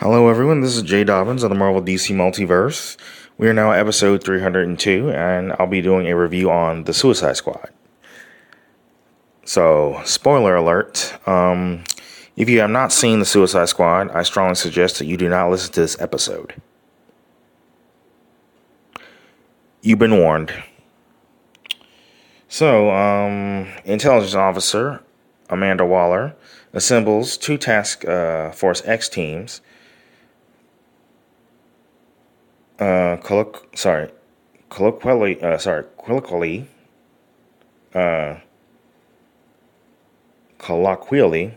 Hello, everyone. This is Jay Dobbins of the Marvel DC Multiverse. We are now episode 302, and I'll be doing a review on The Suicide Squad. So, spoiler alert. Um, if you have not seen The Suicide Squad, I strongly suggest that you do not listen to this episode. You've been warned. So, um, intelligence officer Amanda Waller assembles two task uh, force X teams uh, sorry, colloquially, uh, sorry, colloquially, uh, colloquially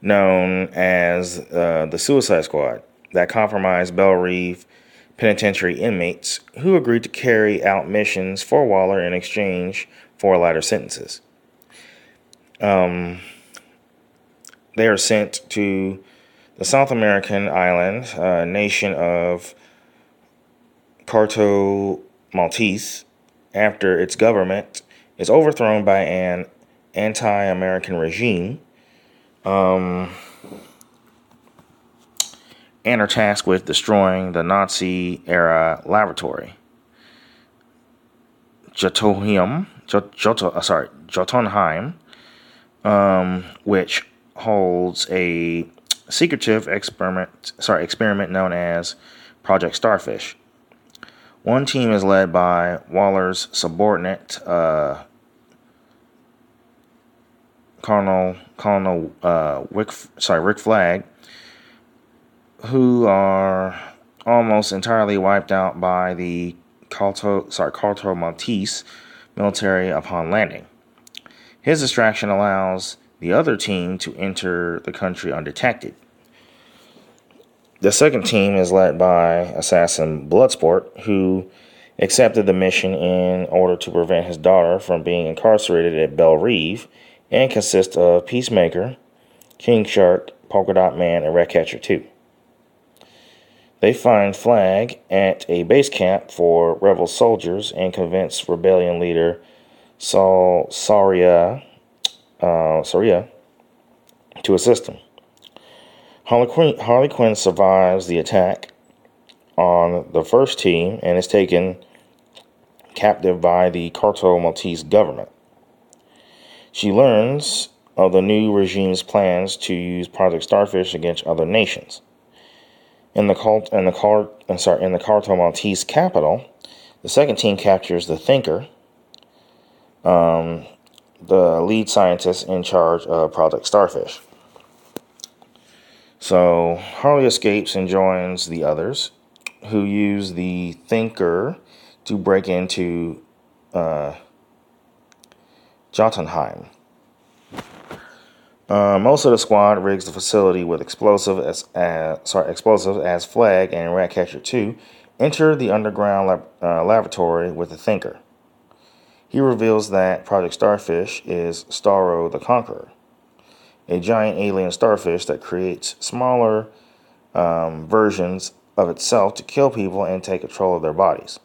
known as uh, the Suicide Squad that compromised Belle Reve penitentiary inmates who agreed to carry out missions for Waller in exchange for lighter sentences. Um, they are sent to the South American island, uh, nation of Corto Maltese after its government is overthrown by an anti American regime um, and are tasked with destroying the Nazi era laboratory. Jotunheim, Joto, uh, sorry, Jotunheim, um, which holds a secretive experiment, sorry, experiment known as Project Starfish. One team is led by Waller's subordinate, uh, Colonel Colonel uh, Rick, sorry Rick Flag, who are almost entirely wiped out by the Corto, sorry Corto Maltese military upon landing. His distraction allows the other team to enter the country undetected. The second team is led by assassin Bloodsport, who accepted the mission in order to prevent his daughter from being incarcerated at Belle Reve and consists of Peacemaker, King Shark, Polka Dot Man, and Ratcatcher 2. They find Flag at a base camp for rebel soldiers and convince rebellion leader Sol Soria, uh, Soria to assist him. Harley Quinn, Harley Quinn survives the attack on the first team and is taken captive by the Corto Maltese government. She learns of the new regime's plans to use Project Starfish against other nations. In the cult in the car I'm sorry in the Corto Maltese capital, the second team captures the Thinker, um, the lead scientist in charge of Project Starfish. So Harley escapes and joins the others, who use the Thinker to break into uh, Jotunheim. Uh, most of the squad rigs the facility with explosive as, uh, sorry, explosives as Flag and Ratcatcher 2 enter the underground lab, uh, laboratory with the Thinker. He reveals that Project Starfish is Starro the Conqueror a giant alien starfish that creates smaller um, versions of itself to kill people and take control of their bodies.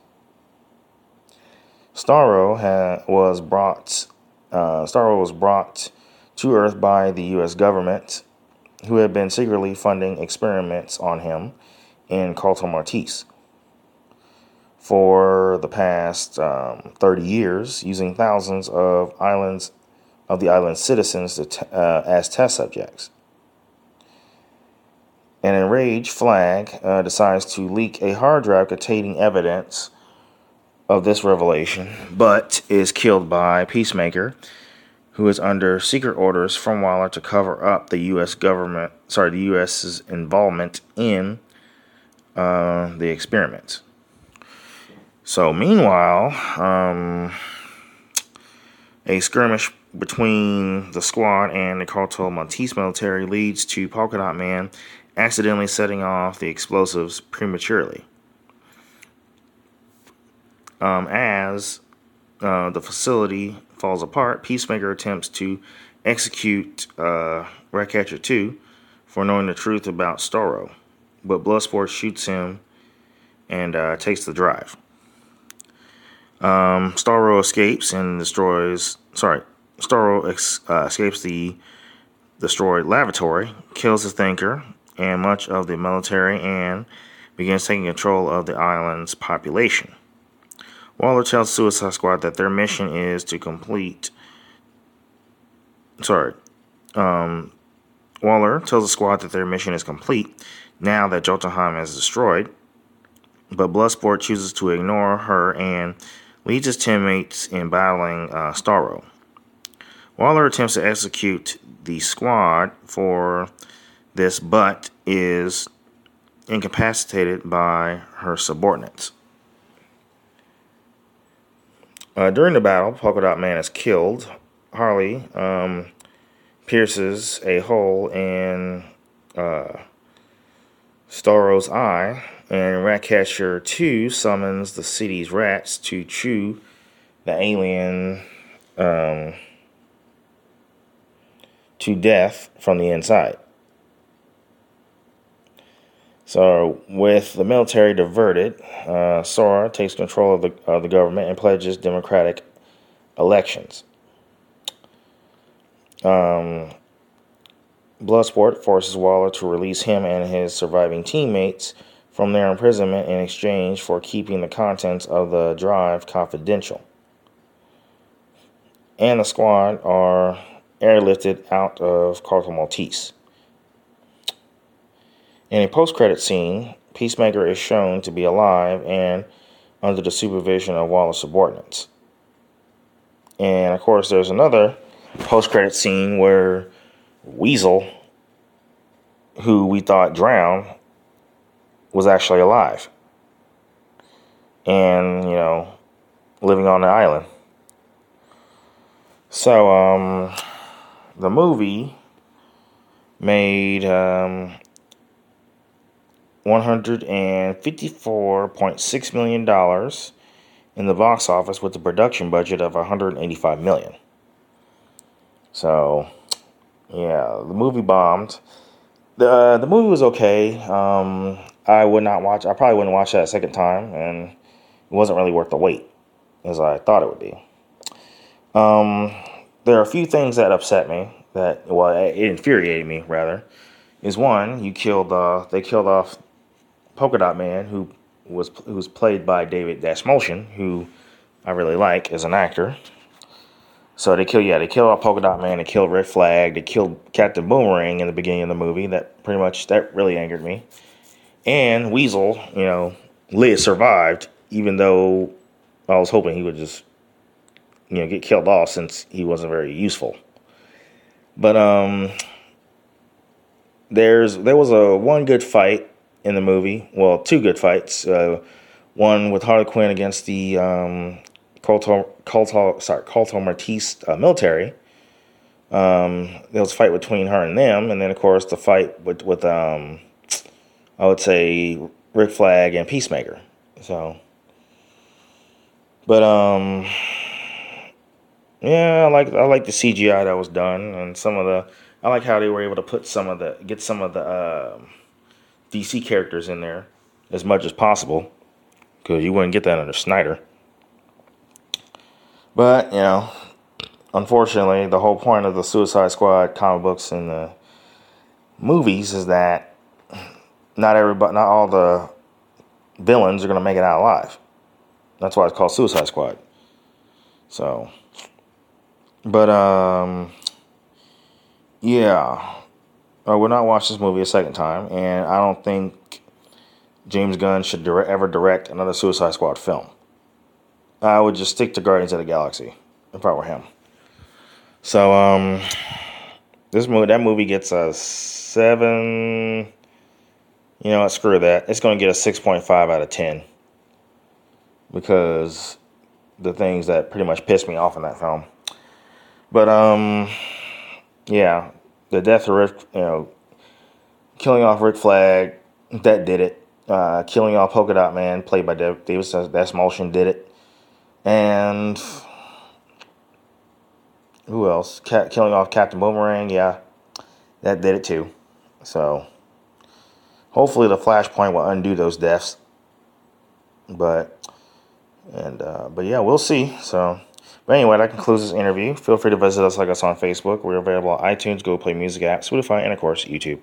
Starro was brought. Uh, Starro was brought to Earth by the U.S. government, who had been secretly funding experiments on him in Corto Maltese for the past um, 30 years, using thousands of islands of the island's citizens uh, as test subjects. An enraged Flag uh, decides to leak a hard drive containing evidence of this revelation, but is killed by Peacemaker, who is under secret orders from Waller to cover up the U.S. government, sorry, the U.S.'s involvement in uh, the experiment. So, meanwhile, um, a skirmish between the squad and the Corto Maltese military leads to Polka Dot Man accidentally setting off the explosives prematurely. Um, as uh, the facility falls apart, Peacemaker attempts to execute uh, Ratcatcher 2 for knowing the truth about Starro, but Bloodsport shoots him and uh, takes the drive. Um, Starro escapes and destroys. Sorry, Starro ex, uh, escapes the destroyed lavatory, kills the Thinker, and much of the military and begins taking control of the island's population. Waller tells Suicide Squad that their mission is to complete. Sorry. Um, Waller tells the squad that their mission is complete now that Jotunheim is destroyed, but Bloodsport chooses to ignore her and leads his teammates in battling uh, Starro. Waller attempts to execute the squad for this, but is incapacitated by her subordinates. Uh, during the battle, Polka Dot Man is killed. Harley um, pierces a hole in uh, Starro's eye, and Ratcatcher 2 summons the city's rats to chew the alien um, to death from the inside. So, with the military diverted, uh, Sora takes control of the, of the government and pledges democratic elections. Um, Bloodsport forces Waller to release him and his surviving teammates from their imprisonment in exchange for keeping the contents of the drive confidential. And the squad are airlifted out of Corto Maltese. In a post credit scene, Peacemaker is shown to be alive and under the supervision of Waller's subordinates. And of course, there's another post credit scene where Weasel, who we thought drowned, was actually alive. And, you know, living on the island. So, um, the movie made um, $154.6 million in the box office with a production budget of 185 million. So, yeah, the movie bombed. The, uh, the movie was okay. Um, I would not watch, I probably wouldn't watch that a second time, and it wasn't really worth the wait as I thought it would be. Um, there are a few things that upset me that, well, it infuriated me rather. Is one, you killed, uh, they killed off Polka Dot Man, who was who was played by David Dastmalchian, who I really like as an actor. So they kill, yeah, they killed off Polka Dot Man, they killed Red Flag, they killed Captain Boomerang in the beginning of the movie. That pretty much that really angered me. And Weasel, you know, lived survived, even though I was hoping he would just, you know, get killed off since he wasn't very useful. But um, there's there was a one good fight in the movie. Well, two good fights. Uh, one with Harley Quinn against the um, Corto, Corto, sorry, Corto Maltese uh, military. Um, there was a fight between her and them, and then of course the fight with with um, I would say Rick Flag and Peacemaker. So, but um, yeah, I like I like the CGI that was done, and some of the I like how they were able to put some of the get some of the. Uh, DC characters in there as much as possible because you wouldn't get that under Snyder. But, you know, unfortunately, the whole point of the Suicide Squad comic books and the movies is that not everybody, not all the villains are going to make it out alive. That's why it's called Suicide Squad. So, but, um, yeah. I would not watch this movie a second time, and I don't think James Gunn should dire- ever direct another Suicide Squad film. I would just stick to Guardians of the Galaxy if I were him. So, um, this movie, that movie gets a seven. You know what? Screw that. It's going to get a six point five out of ten because the things that pretty much pissed me off in that film. But um, yeah, the death of Rick, you know, killing off Rick Flag, that did it. Uh, killing off Polka Dot Man, played by David Dastmalchian, did it. And who else? killing off Captain Boomerang, yeah, that did it too. So hopefully the Flashpoint will undo those deaths. But and uh, but yeah, we'll see. So. But anyway, that concludes this interview. Feel free to visit us like us on Facebook. We're available on iTunes, Google Play Music app, Spotify, and of course, YouTube.